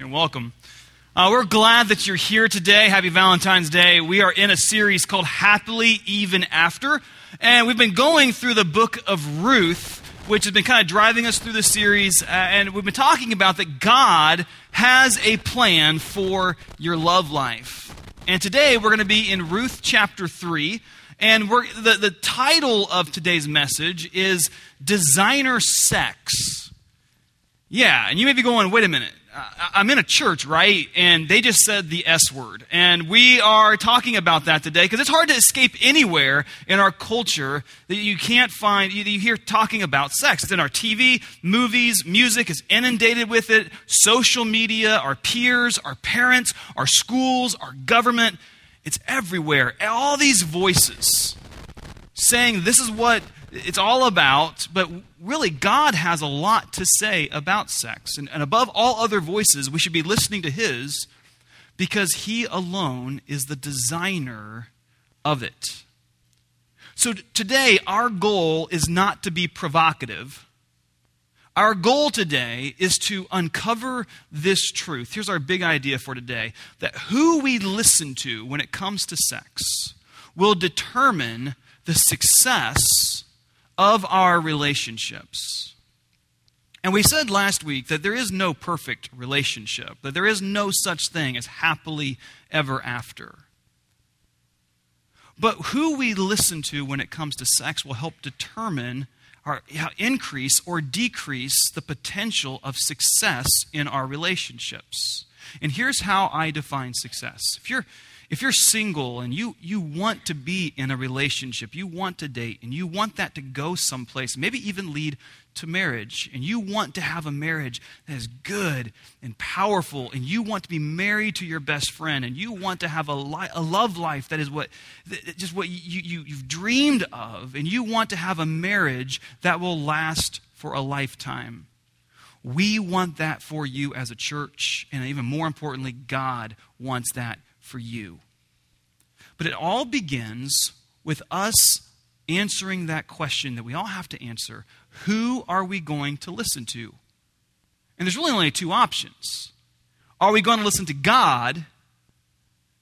You're welcome. Uh, we're glad that you're here today. Happy Valentine's Day. We are in a series called Happily Even After, and we've been going through the book of Ruth, which has been kind of driving us through the series, uh, and we've been talking about that God has a plan for your love life. And today we're going to be in Ruth chapter 3, and we're, the, the title of today's message is Designer Sex. Yeah, and you may be going, wait a minute. I'm in a church, right? And they just said the S word. And we are talking about that today because it's hard to escape anywhere in our culture that you can't find, you, you hear talking about sex. It's in our TV, movies, music is inundated with it, social media, our peers, our parents, our schools, our government. It's everywhere. All these voices saying this is what it's all about, but really, God has a lot to say about sex. And, and, above all other voices, we should be listening to His because He alone is the designer of it. So t- today, our goal is not to be provocative. Our goal today is to uncover this truth. Here's our big idea for today that who we listen to when it comes to sex will determine the success of our relationships. And we said last week that there is no perfect relationship, that there is no such thing as happily ever after. But who we listen to when it comes to sex will help determine or increase or decrease the potential of success in our relationships. And here's how I define success. If you're if you're single and you, you want to be in a relationship, you want to date, and you want that to go someplace, maybe even lead to marriage, and you want to have a marriage that is good and powerful, and you want to be married to your best friend, and you want to have a, li- a love life that is what just what you, you, you've dreamed of, and you want to have a marriage that will last for a lifetime. We want that for you as a church, and even more importantly, God wants that for you. But it all begins with us answering that question that we all have to answer who are we going to listen to? And there's really only two options. Are we going to listen to God,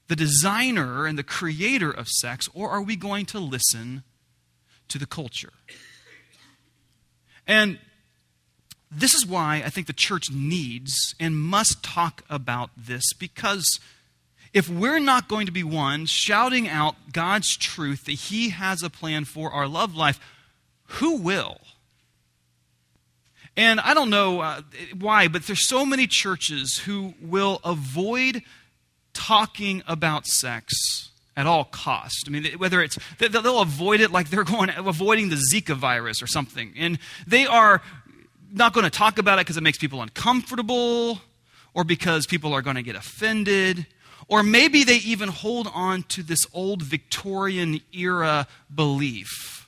the designer and the creator of sex, or are we going to listen to the culture? And this is why I think the church needs and must talk about this because if we're not going to be one shouting out God's truth that He has a plan for our love life, who will? And I don't know uh, why, but there's so many churches who will avoid talking about sex at all cost. I mean, whether it's they'll avoid it like they're going avoiding the Zika virus or something, and they are not going to talk about it because it makes people uncomfortable or because people are going to get offended or maybe they even hold on to this old Victorian era belief.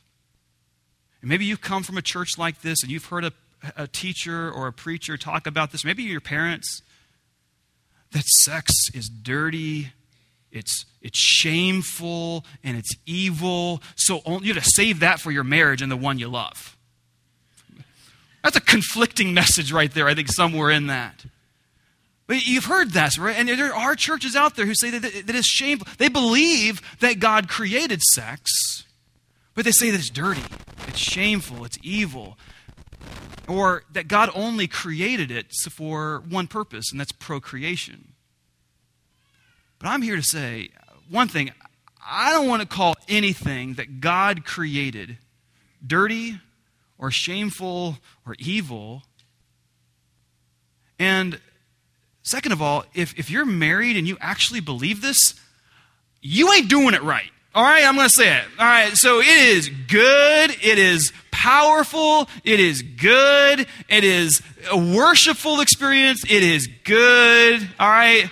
And maybe you've come from a church like this and you've heard a, a teacher or a preacher talk about this. Maybe your parents. That sex is dirty, it's, it's shameful, and it's evil. So you have to save that for your marriage and the one you love. That's a conflicting message right there, I think, somewhere in that. But you've heard that, right? And there are churches out there who say that, that it's shameful. They believe that God created sex, but they say that it's dirty, it's shameful, it's evil. Or that God only created it for one purpose, and that's procreation. But I'm here to say one thing I don't want to call anything that God created dirty or shameful or evil. And Second of all, if, if you're married and you actually believe this, you ain't doing it right. All right, I'm going to say it. All right, so it is good. It is powerful. It is good. It is a worshipful experience. It is good. All right,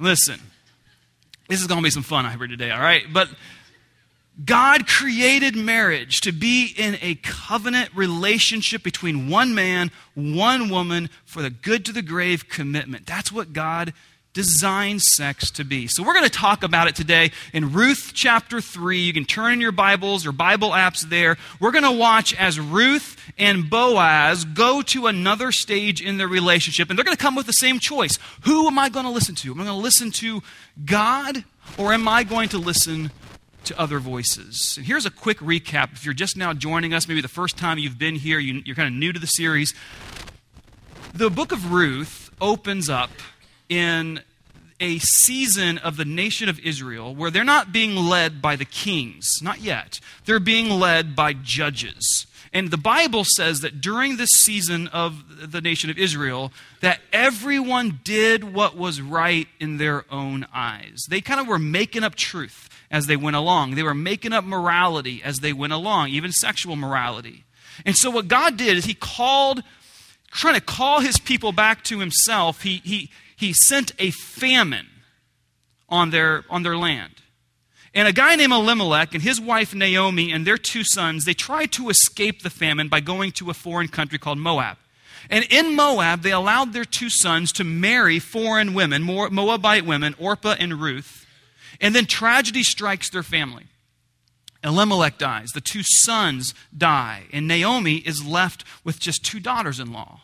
listen. This is going to be some fun, I heard today. All right, but God created marriage to be in a covenant relationship between one man, one woman for the good to the grave commitment. That's what God designed sex to be. So we're going to talk about it today in Ruth chapter 3. You can turn in your Bibles or Bible apps there. We're going to watch as Ruth and Boaz go to another stage in their relationship, and they're going to come with the same choice. Who am I going to listen to? Am I going to listen to God or am I going to listen to other voices. And here's a quick recap. If you're just now joining us, maybe the first time you've been here, you, are kind of new to the series. The book of Ruth opens up in a season of the nation of Israel where they're not being led by the kings, not yet. They're being led by judges. And the Bible says that during this season of the nation of Israel, that everyone did what was right in their own eyes. They kind of were making up truth as they went along. They were making up morality as they went along, even sexual morality. And so what God did is he called trying to call his people back to himself, he, he, he sent a famine on their, on their land. And a guy named Elimelech and his wife Naomi and their two sons, they tried to escape the famine by going to a foreign country called Moab. And in Moab, they allowed their two sons to marry foreign women, Moabite women, Orpah and Ruth. And then tragedy strikes their family. Elimelech dies, the two sons die, and Naomi is left with just two daughters in law.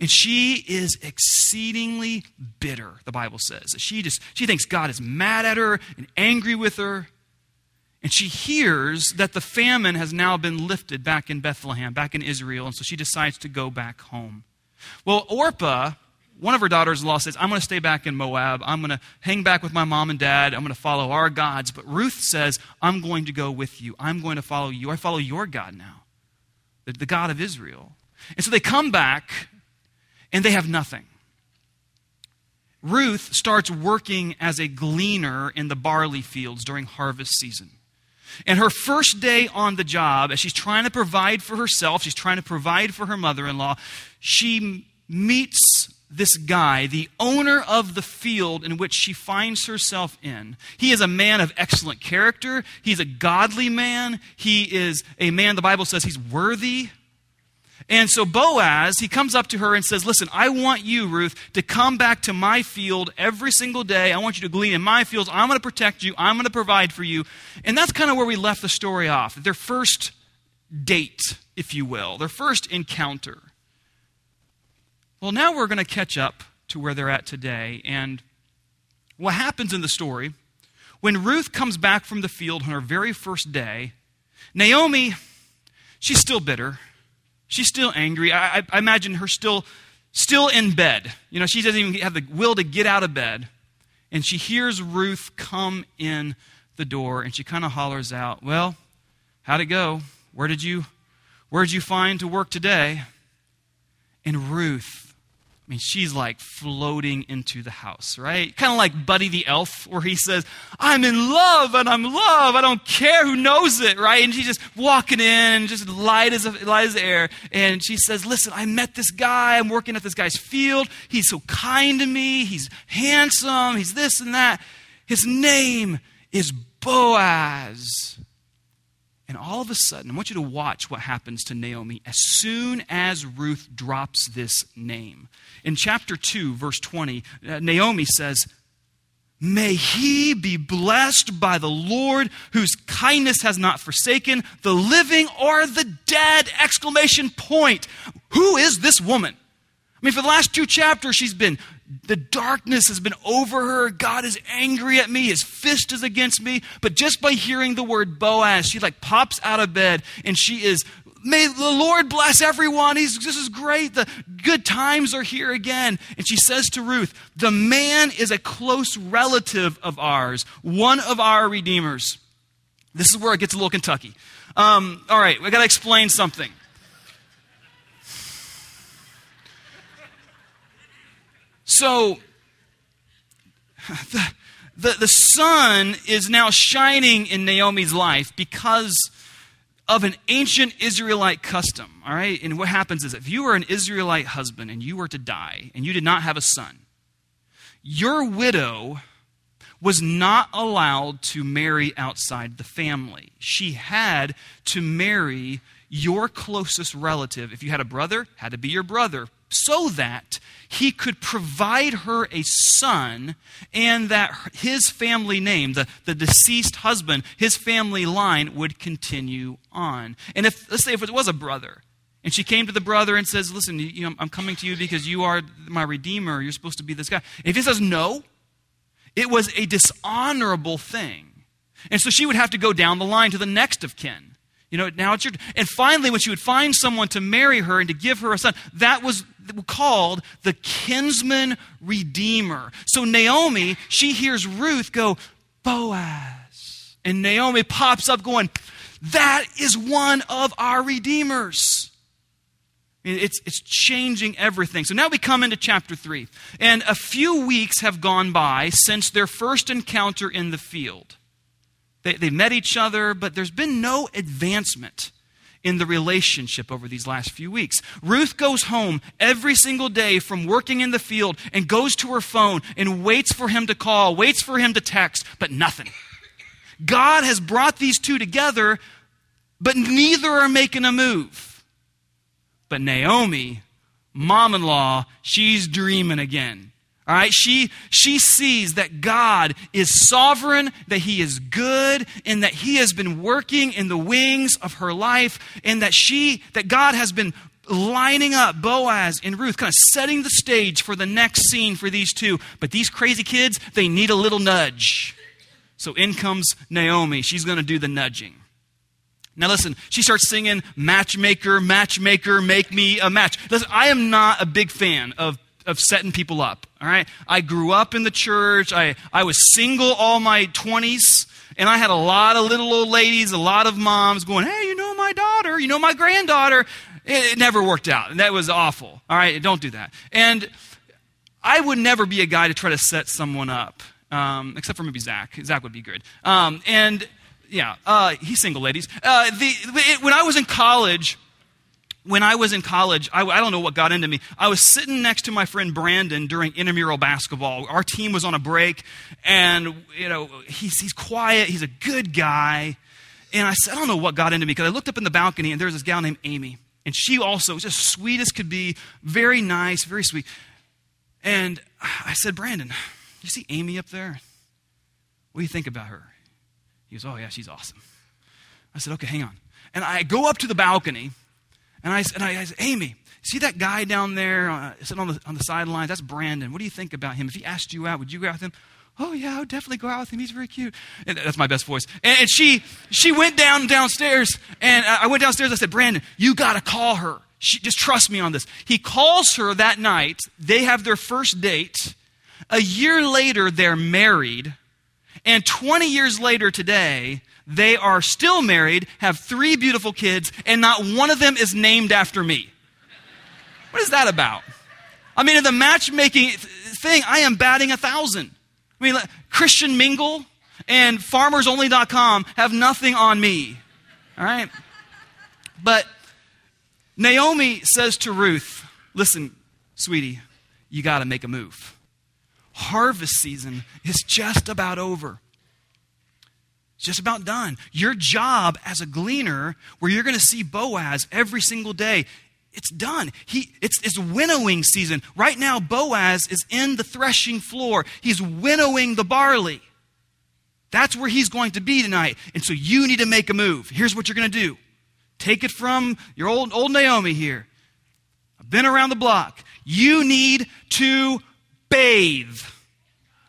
And she is exceedingly bitter, the Bible says. She just she thinks God is mad at her and angry with her. And she hears that the famine has now been lifted back in Bethlehem, back in Israel, and so she decides to go back home. Well, Orpah, one of her daughters in law, says, I'm going to stay back in Moab. I'm going to hang back with my mom and dad. I'm going to follow our gods. But Ruth says, I'm going to go with you. I'm going to follow you. I follow your God now, the, the God of Israel. And so they come back and they have nothing. Ruth starts working as a gleaner in the barley fields during harvest season. And her first day on the job, as she's trying to provide for herself, she's trying to provide for her mother in law, she meets this guy, the owner of the field in which she finds herself in. He is a man of excellent character. He's a godly man. He is a man, the Bible says, he's worthy and so Boaz, he comes up to her and says, Listen, I want you, Ruth, to come back to my field every single day. I want you to glean in my fields. I'm going to protect you. I'm going to provide for you. And that's kind of where we left the story off. Their first date, if you will, their first encounter. Well, now we're going to catch up to where they're at today. And what happens in the story, when Ruth comes back from the field on her very first day, Naomi, she's still bitter She's still angry. I, I, I imagine her still, still in bed. You know, she doesn't even have the will to get out of bed. And she hears Ruth come in the door and she kind of hollers out, Well, how'd it go? Where did you where did you find to work today? And Ruth I mean, she's like floating into the house, right? Kind of like Buddy the Elf, where he says, I'm in love and I'm love. I don't care who knows it, right? And she's just walking in, just light as, light as air. And she says, Listen, I met this guy. I'm working at this guy's field. He's so kind to me. He's handsome. He's this and that. His name is Boaz. And all of a sudden, I want you to watch what happens to Naomi as soon as Ruth drops this name. In chapter 2, verse 20, uh, Naomi says, May he be blessed by the Lord, whose kindness has not forsaken the living or the dead! Exclamation point. Who is this woman? I mean, for the last two chapters, she's been, the darkness has been over her. God is angry at me. His fist is against me. But just by hearing the word Boaz, she like pops out of bed and she is, may the Lord bless everyone. He's, this is great. The good times are here again. And she says to Ruth, the man is a close relative of ours, one of our redeemers. This is where it gets a little Kentucky. Um, all right, we got to explain something. So, the, the, the sun is now shining in Naomi's life because of an ancient Israelite custom, all right? And what happens is if you were an Israelite husband and you were to die and you did not have a son, your widow was not allowed to marry outside the family. She had to marry your closest relative. If you had a brother, had to be your brother so that he could provide her a son and that his family name, the, the deceased husband, his family line would continue on. And if, let's say, if it was a brother, and she came to the brother and says, Listen, you know, I'm coming to you because you are my redeemer. You're supposed to be this guy. If he says no, it was a dishonorable thing. And so she would have to go down the line to the next of kin. You know, now it's your. And finally, when she would find someone to marry her and to give her a son, that was called the kinsman redeemer. So Naomi, she hears Ruth go, Boaz. And Naomi pops up going, That is one of our redeemers. It's, it's changing everything. So now we come into chapter 3. And a few weeks have gone by since their first encounter in the field. They, they met each other, but there's been no advancement in the relationship over these last few weeks. Ruth goes home every single day from working in the field and goes to her phone and waits for him to call, waits for him to text, but nothing. God has brought these two together, but neither are making a move. But Naomi, mom in law, she's dreaming again. All right, she, she sees that God is sovereign, that He is good, and that He has been working in the wings of her life, and that she, that God has been lining up Boaz and Ruth, kind of setting the stage for the next scene for these two. But these crazy kids, they need a little nudge. So in comes Naomi. She's going to do the nudging. Now, listen, she starts singing, Matchmaker, Matchmaker, make me a match. Listen, I am not a big fan of, of setting people up, all right? I grew up in the church. I, I was single all my 20s, and I had a lot of little old ladies, a lot of moms going, Hey, you know my daughter, you know my granddaughter. It, it never worked out, and that was awful, all right? Don't do that. And I would never be a guy to try to set someone up, um, except for maybe Zach. Zach would be good. Um, and yeah, uh, he's single, ladies. Uh, the, it, when I was in college, when I was in college, I, I, don't know what got into me. I was sitting next to my friend Brandon during intramural basketball. Our team was on a break, and you know he's he's quiet. He's a good guy, and I said I don't know what got into me because I looked up in the balcony and there's this gal named Amy, and she also was just sweet as could be, very nice, very sweet. And I said, Brandon, you see Amy up there? What do you think about her? He goes, Oh, yeah, she's awesome. I said, Okay, hang on. And I go up to the balcony and I, and I, I said, Amy, see that guy down there uh, sitting on the, on the sidelines? That's Brandon. What do you think about him? If he asked you out, would you go out with him? Oh yeah, I would definitely go out with him. He's very cute. And that's my best voice. And, and she she went down downstairs, and I went downstairs. I said, Brandon, you got to call her. She, just trust me on this. He calls her that night. They have their first date. A year later, they're married. And 20 years later today, they are still married, have three beautiful kids, and not one of them is named after me. What is that about? I mean, in the matchmaking thing, I am batting a thousand. I mean, Christian Mingle and FarmersOnly.com have nothing on me. All right? But Naomi says to Ruth, Listen, sweetie, you got to make a move harvest season is just about over. Just about done. Your job as a gleaner, where you're going to see Boaz every single day, it's done. He, it's, it's winnowing season. Right now, Boaz is in the threshing floor. He's winnowing the barley. That's where he's going to be tonight. And so you need to make a move. Here's what you're going to do take it from your old, old Naomi here. I've been around the block. You need to bathe.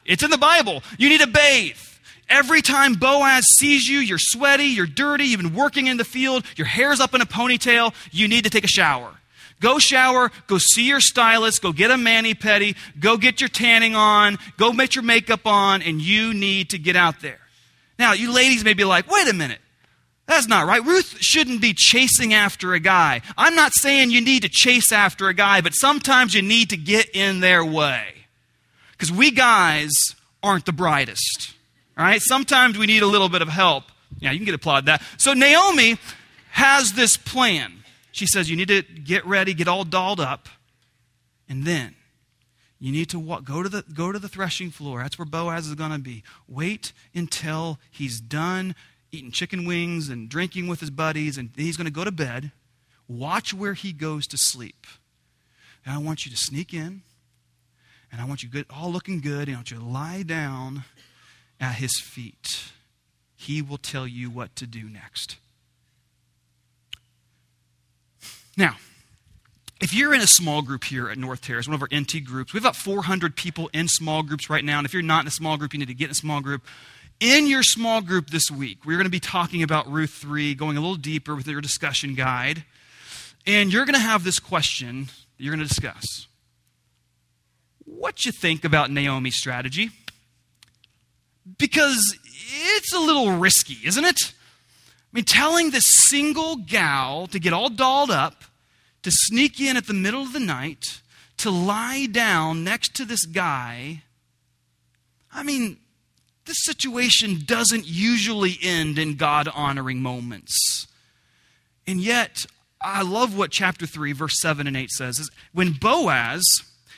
It's in the Bible. You need to bathe. Every time Boaz sees you, you're sweaty, you're dirty, you've been working in the field, your hair's up in a ponytail, you need to take a shower. Go shower, go see your stylist, go get a mani pedi, go get your tanning on, go make your makeup on, and you need to get out there. Now, you ladies may be like, wait a minute. That's not right. Ruth shouldn't be chasing after a guy. I'm not saying you need to chase after a guy, but sometimes you need to get in their way. Because we guys aren't the brightest. All right? Sometimes we need a little bit of help. Yeah, you can get applaud that. So Naomi has this plan. She says, You need to get ready, get all dolled up, and then you need to walk, go, to the, go to the threshing floor. That's where Boaz is going to be. Wait until he's done eating chicken wings and drinking with his buddies, and he's going to go to bed. Watch where he goes to sleep. And I want you to sneak in, and I want you good, all looking good, and I want you to lie down at his feet. He will tell you what to do next. Now, if you're in a small group here at North Terrace, one of our NT groups, we have about 400 people in small groups right now. And if you're not in a small group, you need to get in a small group. In your small group this week, we're going to be talking about Ruth 3, going a little deeper with your discussion guide. And you're going to have this question that you're going to discuss. What you think about Naomi's strategy? Because it's a little risky, isn't it? I mean, telling this single gal to get all dolled up, to sneak in at the middle of the night, to lie down next to this guy. I mean, this situation doesn't usually end in God honoring moments. And yet, I love what chapter 3, verse 7 and 8 says. Is when Boaz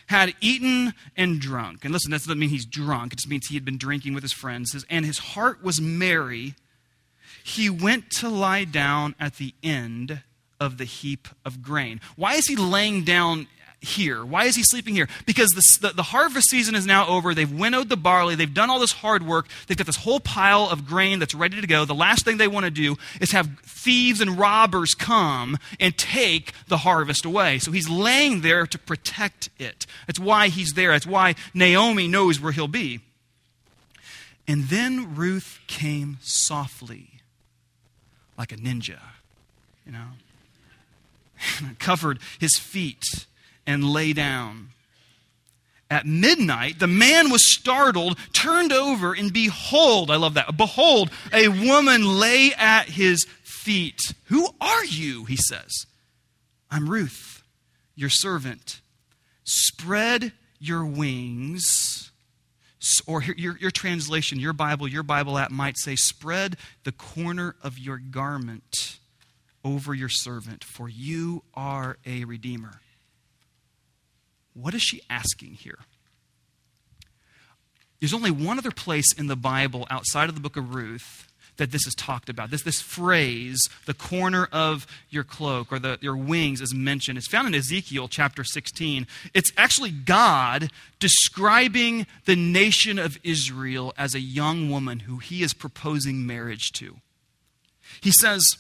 had eaten and drunk, and listen, that doesn't mean he's drunk, it just means he had been drinking with his friends, and his heart was merry, he went to lie down at the end of the heap of grain. Why is he laying down here? Why is he sleeping here? Because the, the, harvest season is now over. They've winnowed the barley. They've done all this hard work. They've got this whole pile of grain that's ready to go. The last thing they want to do is have thieves and robbers come and take the harvest away. So he's laying there to protect it. That's why he's there. That's why Naomi knows where he'll be. And then Ruth came softly like a ninja, you know, covered his feet and lay down. At midnight, the man was startled, turned over, and behold, I love that. Behold, a woman lay at his feet. Who are you? He says. I'm Ruth, your servant. Spread your wings. Or your, your translation, your Bible, your Bible app might say, spread the corner of your garment over your servant, for you are a redeemer. What is she asking here? There's only one other place in the Bible outside of the book of Ruth that this is talked about. This, this phrase, the corner of your cloak or the, your wings, is mentioned. It's found in Ezekiel chapter 16. It's actually God describing the nation of Israel as a young woman who he is proposing marriage to. He says,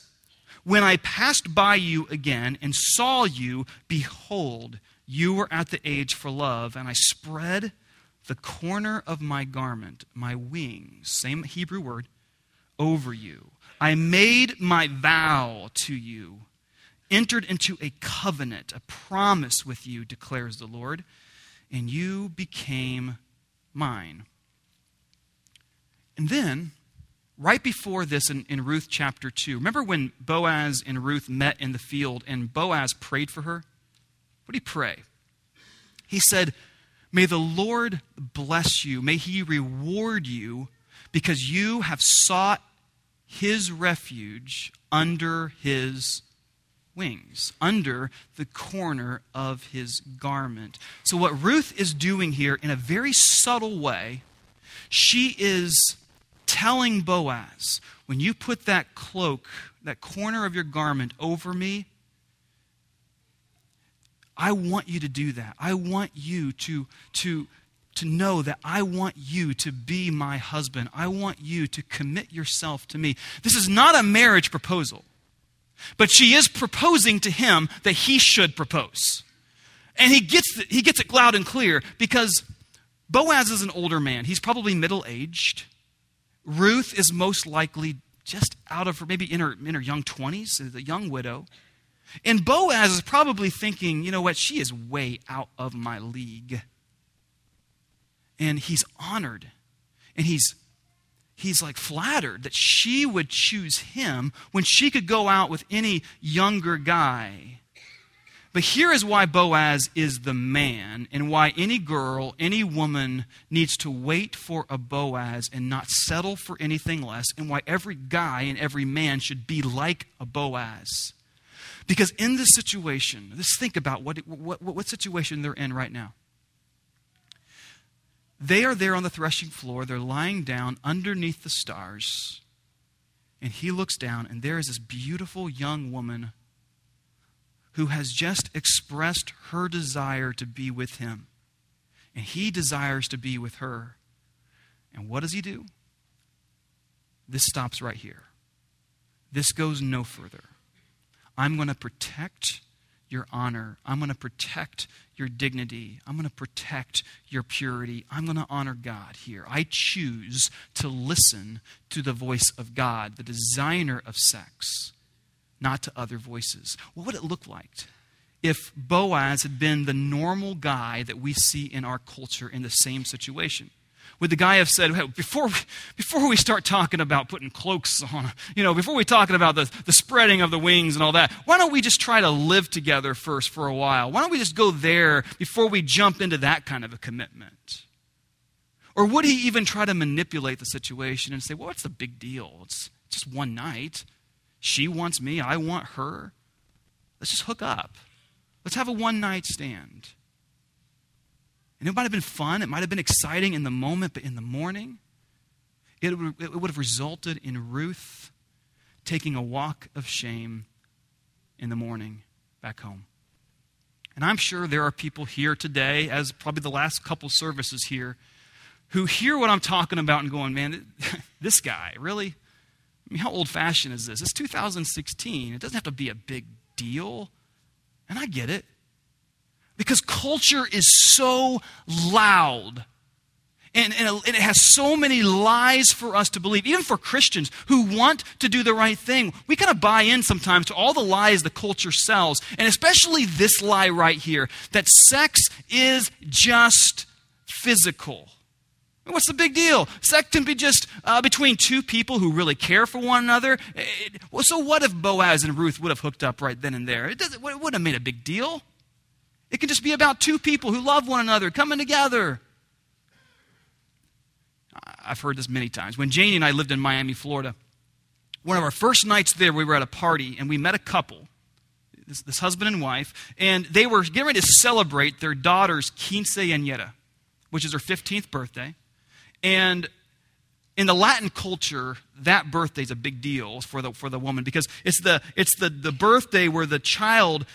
When I passed by you again and saw you, behold, you were at the age for love, and I spread the corner of my garment, my wings, same Hebrew word, over you. I made my vow to you, entered into a covenant, a promise with you, declares the Lord, and you became mine. And then, right before this in, in Ruth chapter 2, remember when Boaz and Ruth met in the field and Boaz prayed for her? What did he pray? He said, May the Lord bless you. May he reward you because you have sought his refuge under his wings, under the corner of his garment. So, what Ruth is doing here in a very subtle way, she is telling Boaz, when you put that cloak, that corner of your garment over me, I want you to do that. I want you to, to, to know that I want you to be my husband. I want you to commit yourself to me. This is not a marriage proposal, but she is proposing to him that he should propose. And he gets, the, he gets it loud and clear because Boaz is an older man. He's probably middle aged. Ruth is most likely just out of her, maybe in her, in her young 20s, a young widow. And Boaz is probably thinking, you know what, she is way out of my league. And he's honored. And he's he's like flattered that she would choose him when she could go out with any younger guy. But here is why Boaz is the man, and why any girl, any woman needs to wait for a Boaz and not settle for anything less, and why every guy and every man should be like a Boaz. Because in this situation, let's think about what, what, what situation they're in right now. They are there on the threshing floor. They're lying down underneath the stars. And he looks down, and there is this beautiful young woman who has just expressed her desire to be with him. And he desires to be with her. And what does he do? This stops right here. This goes no further. I'm going to protect your honor. I'm going to protect your dignity. I'm going to protect your purity. I'm going to honor God here. I choose to listen to the voice of God, the designer of sex, not to other voices. What would it look like if Boaz had been the normal guy that we see in our culture in the same situation? Would the guy have said, hey, before, before we start talking about putting cloaks on, you know, before we talking about the, the spreading of the wings and all that, why don't we just try to live together first for a while? Why don't we just go there before we jump into that kind of a commitment? Or would he even try to manipulate the situation and say, well, what's the big deal? It's just one night. She wants me, I want her. Let's just hook up. Let's have a one night stand. And it might have been fun, it might have been exciting in the moment, but in the morning, it would, it would have resulted in Ruth taking a walk of shame in the morning back home. And I'm sure there are people here today, as probably the last couple services here, who hear what I'm talking about and going, man, this guy, really? I mean, how old fashioned is this? It's 2016. It doesn't have to be a big deal. And I get it. Because culture is so loud. And, and, it has so many lies for us to believe, even for Christians who want to do the right thing. We kind of buy in sometimes to all the lies the culture sells, and especially this lie right here that sex is just physical. What's the big deal? Sex can be just uh, between two people who really care for one another. It, well, so what if Boaz and Ruth would have hooked up right then and there? It, it wouldn't have made a big deal. It can just be about two people who love one another coming together. I've heard this many times. When Janie and I lived in Miami, Florida, one of our first nights there, we were at a party and we met a couple, this, this husband and wife, and they were getting ready to celebrate their daughter's quinceañera, which is her 15th birthday. And in the Latin culture, that birthday is a big deal for the, for the woman because it's, the, it's the, the birthday where the child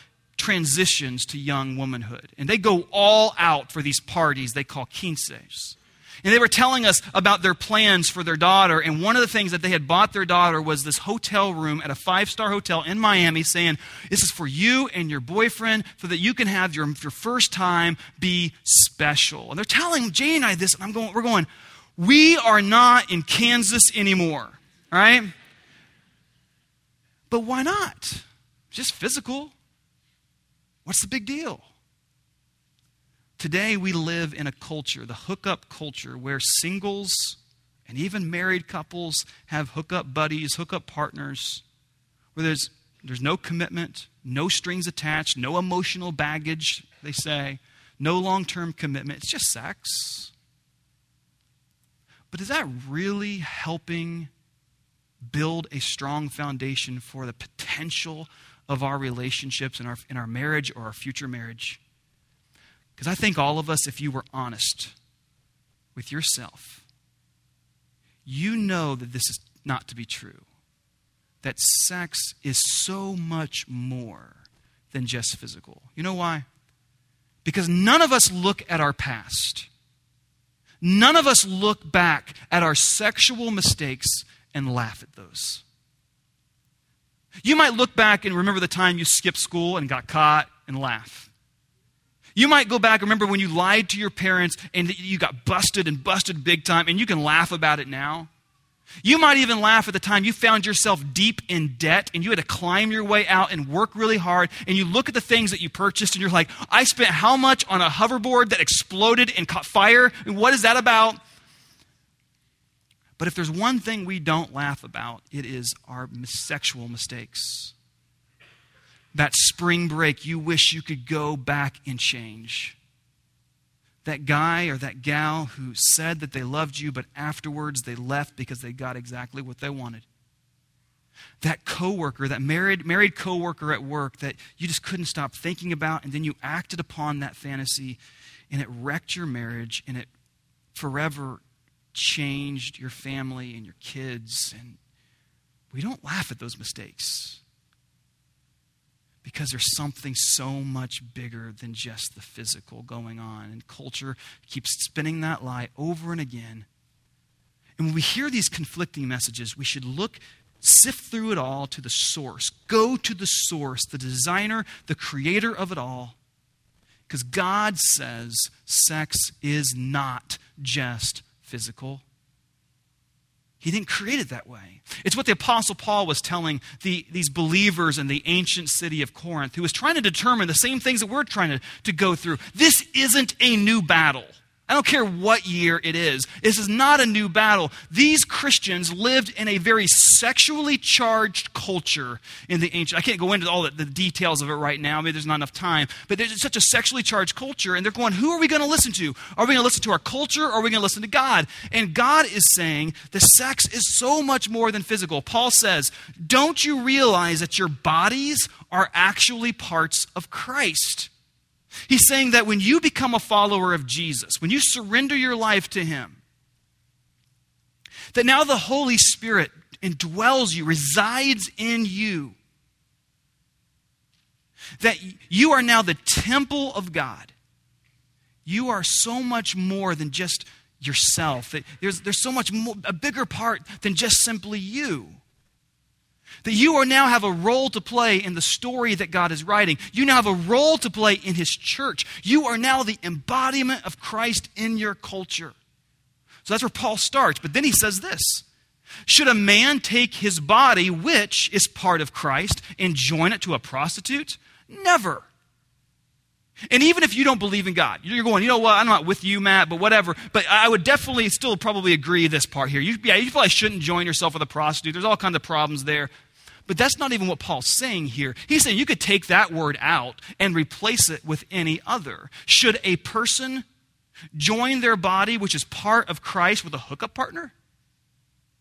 transitions to young womanhood. And they go all out for these parties they call quinces. And they were telling us about their plans for their daughter. And one of the things that they had bought their daughter was this hotel room at a five star hotel in Miami, saying, This is for you and your boyfriend so that you can have your, your first time be special. And they're telling Jane and I this, and I'm going, we're going, We are not in Kansas anymore. right? But why not? Just physical. What's the big deal? Today, we live in a culture, the hookup culture, where singles and even married couples have hookup buddies, hookup partners, where there's, there's no commitment, no strings attached, no emotional baggage, they say, no long term commitment. It's just sex. But is that really helping build a strong foundation for the potential of our relationships in our, in our marriage or our future marriage. Because I think all of us, if you were honest with yourself, you know that this is not to be true. That sex is so much more than just physical. You know why? Because none of us look at our past. None of us look back at our sexual mistakes and laugh at those. You might look back and remember the time you skipped school and got caught and laugh. You might go back and remember when you lied to your parents and you got busted and busted big time, and you can laugh about it now. You might even laugh at the time you found yourself deep in debt and you had to climb your way out and work really hard. And you look at the things that you purchased and you're like, I spent how much on a hoverboard that exploded and caught fire? What is that about? But if there's one thing we don't laugh about, it is our sexual mistakes. That spring break you wish you could go back and change. That guy or that gal who said that they loved you, but afterwards they left because they got exactly what they wanted. That coworker, that married, married coworker at work that you just couldn't stop thinking about, and then you acted upon that fantasy, and it wrecked your marriage, and it forever changed your family and your kids. And we don't laugh at those mistakes because there's something so much bigger than just the physical going on. And culture keeps spinning that lie over and again. And when we hear these conflicting messages, we should look, sift through it all to the source. Go to the source, the designer, the creator of it all. Because God says sex is not just physical. He didn't create it that way. It's what the Apostle Paul was telling the, these believers in the ancient city of Corinth, who was trying to determine the same things that we're trying to, to go through. This isn't a new battle. I don't care what year it is. This is not a new battle. These Christians lived in a very sexually charged culture in the ancient. I can't go into all the, the details of it right now. Maybe there's not enough time. But there's such a sexually charged culture, and they're going, who are we going to listen to? Are we going to listen to our culture or are we going to listen to God? And God is saying the sex is so much more than physical. Paul says, don't you realize that your bodies are actually parts of Christ? He's saying that when you become a follower of Jesus, when you surrender your life to Him, that now the Holy Spirit indwells you, resides in you. That you are now the temple of God. You are so much more than just yourself. There's, there's so much more, a bigger part than just simply you. That you are now have a role to play in the story that God is writing. You now have a role to play in His church. You are now the embodiment of Christ in your culture. So that's where Paul starts. But then he says this Should a man take his body, which is part of Christ, and join it to a prostitute? Never. And even if you don't believe in God, you're going, you know what, I'm not with you, Matt, but whatever. But I would definitely still probably agree this part here. You, yeah, you probably shouldn't join yourself with a prostitute. There's all kinds of problems there. But that's not even what Paul's saying here. He's saying you could take that word out and replace it with any other. Should a person join their body, which is part of Christ, with a hookup partner?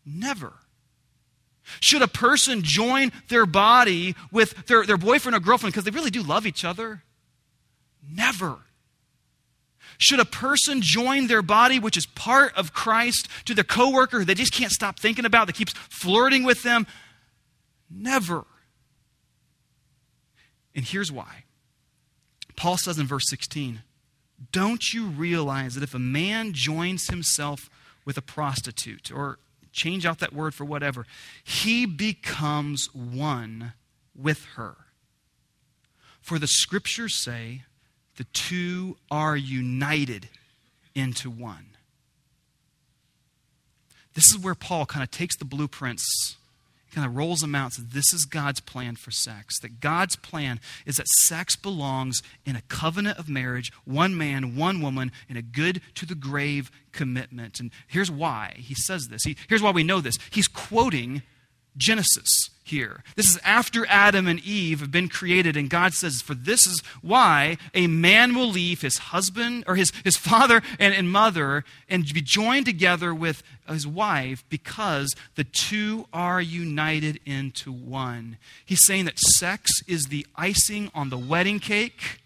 Never. Should a person join their body with their, their boyfriend or girlfriend because they really do love each other? Never. Should a person join their body, which is part of Christ, to their coworker who they just can't stop thinking about, that keeps flirting with them? Never. And here's why. Paul says in verse 16, Don't you realize that if a man joins himself with a prostitute, or change out that word for whatever, he becomes one with her? For the scriptures say, the two are united into one. This is where Paul kind of takes the blueprints kind of rolls them out and says, This is God's plan for sex. That God's plan is that sex belongs in a covenant of marriage, one man, one woman, in a good to the grave commitment. And here's why he says this. He, here's why we know this. He's quoting Genesis here. This is after Adam and Eve have been created, and God says, For this is why a man will leave his husband or his, his father and, and mother and be joined together with his wife because the two are united into one. He's saying that sex is the icing on the wedding cake,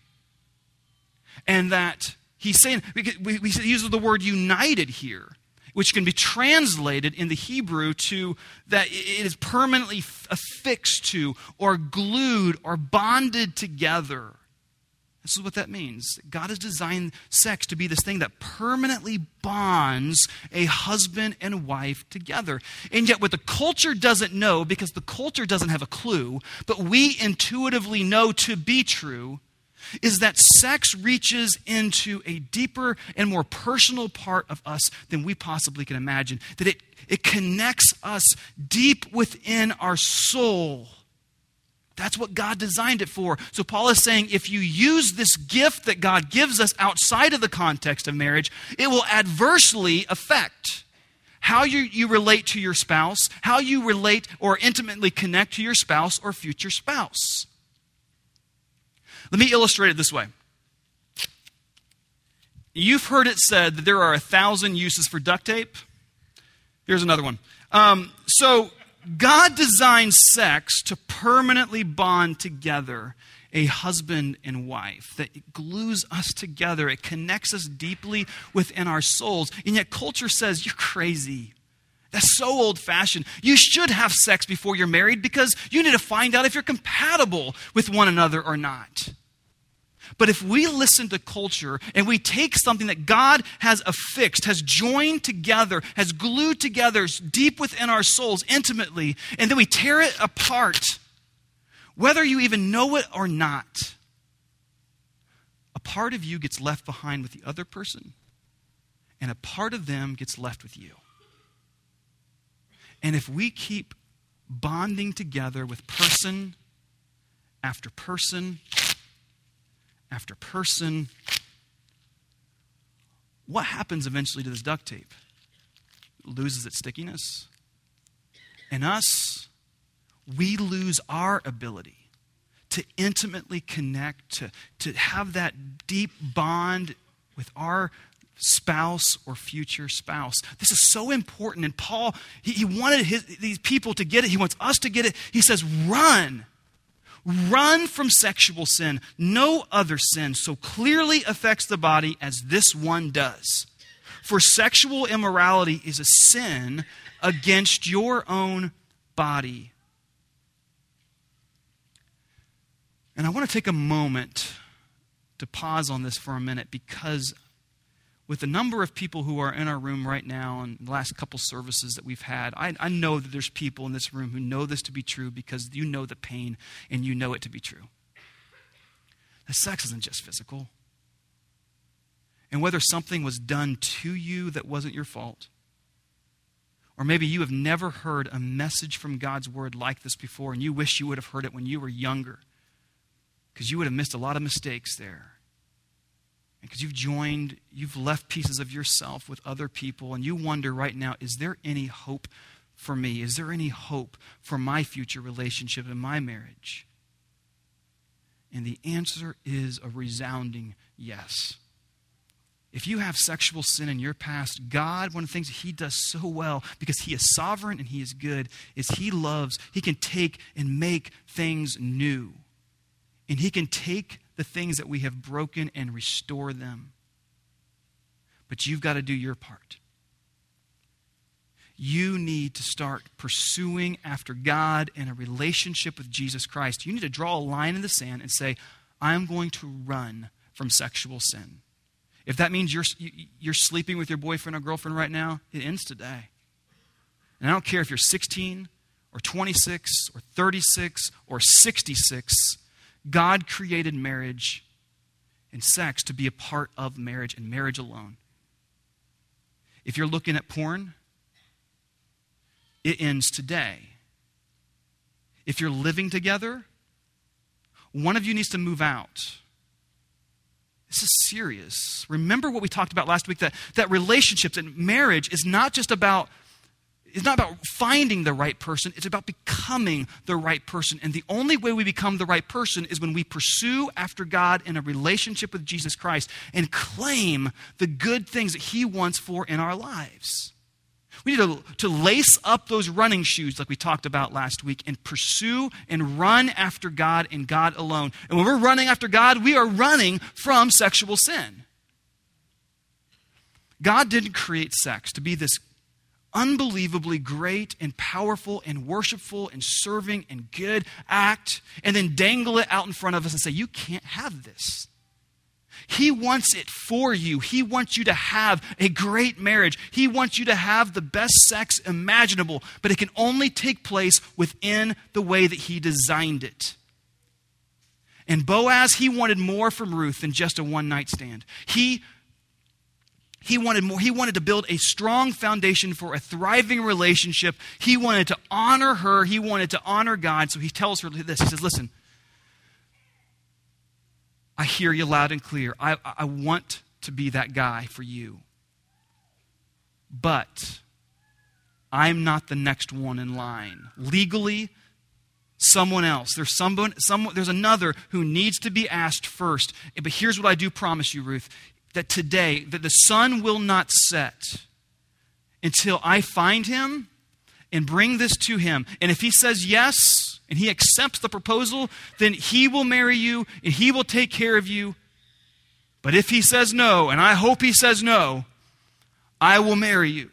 and that he's saying, we, we, we use the word united here which can be translated in the Hebrew to that it is permanently affixed to or glued or bonded together. This is what that means. God has designed sex to be this thing that permanently bonds a husband and wife together. And yet, what the culture doesn't know, because the culture doesn't have a clue, but we intuitively know to be true, is that sex reaches into a deeper and more personal part of us than we possibly can imagine. That it, it connects us deep within our soul. That's what God designed it for. So, Paul is saying if you use this gift that God gives us outside of the context of marriage, it will adversely affect how you, you relate to your spouse, how you relate or intimately connect to your spouse or future spouse. Let me illustrate it this way. You've heard it said that there are a thousand uses for duct tape. Here's another one. Um, so, God designed sex to permanently bond together a husband and wife, that glues us together. It connects us deeply within our souls. And yet, culture says, You're crazy. That's so old fashioned. You should have sex before you're married because you need to find out if you're compatible with one another or not. But if we listen to culture and we take something that God has affixed, has joined together, has glued together deep within our souls intimately, and then we tear it apart, whether you even know it or not, a part of you gets left behind with the other person, and a part of them gets left with you. And if we keep bonding together with person after person after person. What happens eventually to this duct tape? It loses its stickiness. And us, we lose our ability to intimately connect, to, to have that deep bond with our spouse or future spouse. This is so important. And Paul, he, he wanted his, these people to get it. He wants us to get it. He says, run. Run from sexual sin. No other sin so clearly affects the body as this one does. For sexual immorality is a sin against your own body. And I want to take a moment to pause on this for a minute because with the number of people who are in our room right now and the last couple services that we've had, I, I, know that there's people in this room who know this to be true because you know the pain and you know it to be true. That sex isn't just physical. And whether something was done to you that wasn't your fault, or maybe you have never heard a message from God's word like this before and you wish you would have heard it when you were younger because you would have missed a lot of mistakes there because you've joined, you've left pieces of yourself with other people, and you wonder right now, is there any hope for me? Is there any hope for my future relationship and my marriage? And the answer is a resounding yes. If you have sexual sin in your past, God, one of the things He does so well, because He is sovereign and He is good, is He loves, He can take and make things new. And He can take the things that we have broken and restore them. But you've got to do your part. You need to start pursuing after God in a relationship with Jesus Christ. You need to draw a line in the sand and say, I'm going to run from sexual sin. If that means you're, you're sleeping with your boyfriend or girlfriend right now, it ends today. And I don't care if you're 16 or 26 or 36 or 66, God created marriage and sex to be a part of marriage and marriage alone. If you're looking at porn, it ends today. If you're living together, one of you needs to move out. This is serious. Remember what we talked about last week that, that relationships and marriage is not just about it's not about finding the right person, it's about becoming the right person. And the only way we become the right person is when we pursue after God in a relationship with Jesus Christ and claim the good things that He wants for in our lives. We need to, to lace up those running shoes, like we talked about last week, and pursue and run after God and God alone. And when we're running after God, we are running from sexual sin. God didn't create sex to be this unbelievably great and powerful and worshipful and serving and good act and then dangle it out in front of us and say, You can't have this. He wants it for you. He wants you to have a great marriage. He wants you to have the best sex imaginable, but it can only take place within the way that He designed it. And Boaz, he wanted more from Ruth than just a one night stand. He he wanted more. He wanted to build a strong foundation for a thriving relationship. He wanted to honor her. He wanted to honor God. So he tells her this. He says, Listen, I hear you loud and clear. I, I want to be that guy for you. But I'm not the next one in line. Legally, someone else. There's someone, someone, there's another who needs to be asked first. But here's what I do promise you, Ruth that today that the sun will not set until I find him and bring this to him. And if he says yes and he accepts the proposal, then he will marry you and he will take care of you. But if he says no, and I hope he says no, I will marry you.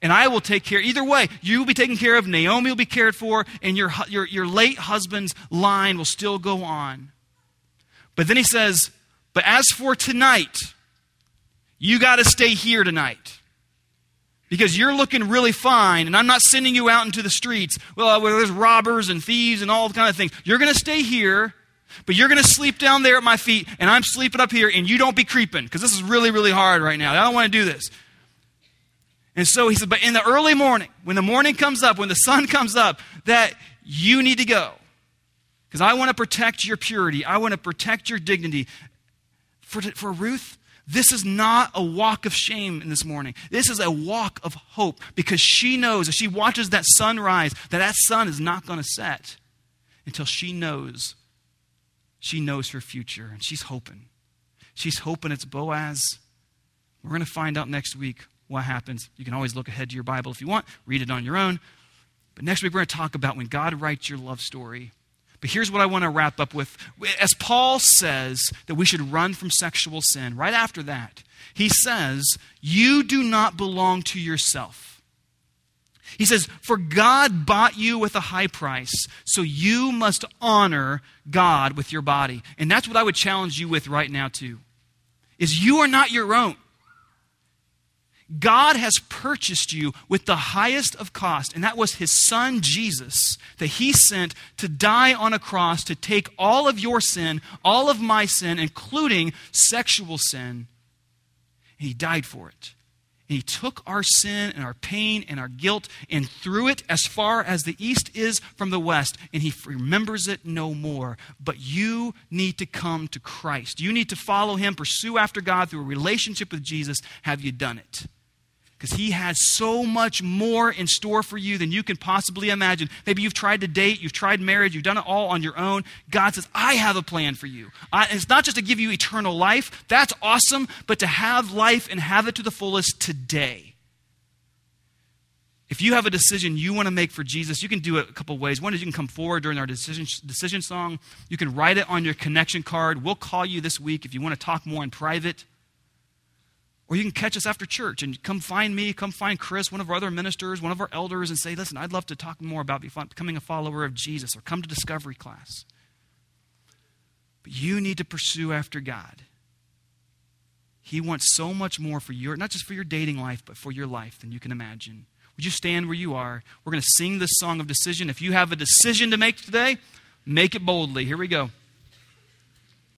And I will take care. Either way, you will be taken care of. Naomi will be cared for, and your, your, your late husband's line will still go on. But then he says, But as for tonight, you got to stay here tonight. Because you're looking really fine, and I'm not sending you out into the streets well, there's robbers and thieves and all kind of things. You're going to stay here, but you're going to sleep down there at my feet, and I'm sleeping up here, and you don't be creeping, because this is really, really hard right now. I don't want to do this. And so he said, but in the early morning, when the morning comes up, when the sun comes up, that you need to go. Because I want to protect your purity. I want to protect your dignity. For, for Ruth, this is not a walk of shame in this morning. This is a walk of hope because she knows as she watches that sun rise, that that sun is not going to set until she knows. She knows her future and she's hoping. She's hoping it's Boaz. We're going to find out next week what happens. You can always look ahead to your Bible if you want, read it on your own. But next week, we're going to talk about when God writes your love story. But here's what I want to wrap up with. As Paul says that we should run from sexual sin, right after that, he says, You do not belong to yourself. He says, For God bought you with a high price, so you must honor God with your body. And that's what I would challenge you with right now, too. Is you are not your own. God has purchased you with the highest of cost, and that was his son Jesus that he sent to die on a cross to take all of your sin, all of my sin, including sexual sin. And he died for it. And he took our sin and our pain and our guilt and threw it as far as the east is from the west, and he remembers it no more. But you need to come to Christ. You need to follow him, pursue after God through a relationship with Jesus. Have you done it? Because he has so much more in store for you than you can possibly imagine. Maybe you've tried to date, you've tried marriage, you've done it all on your own. God says, I have a plan for you. I, it's not just to give you eternal life, that's awesome, but to have life and have it to the fullest today. If you have a decision you want to make for Jesus, you can do it a couple ways. One is you can come forward during our decision, decision song. You can write it on your connection card. We'll call you this week if you want to talk more in private. Or you can catch us after church and come find me, come find Chris, one of our other ministers, one of our elders, and say, listen, I'd love to talk more about becoming a follower of Jesus, or come to discovery class. But you need to pursue after God. He wants so much more for your, not just for your dating life, but for your life than you can imagine. Would you stand where you are? We're going to sing this song of decision. If you have a decision to make today, make it boldly. Here we go.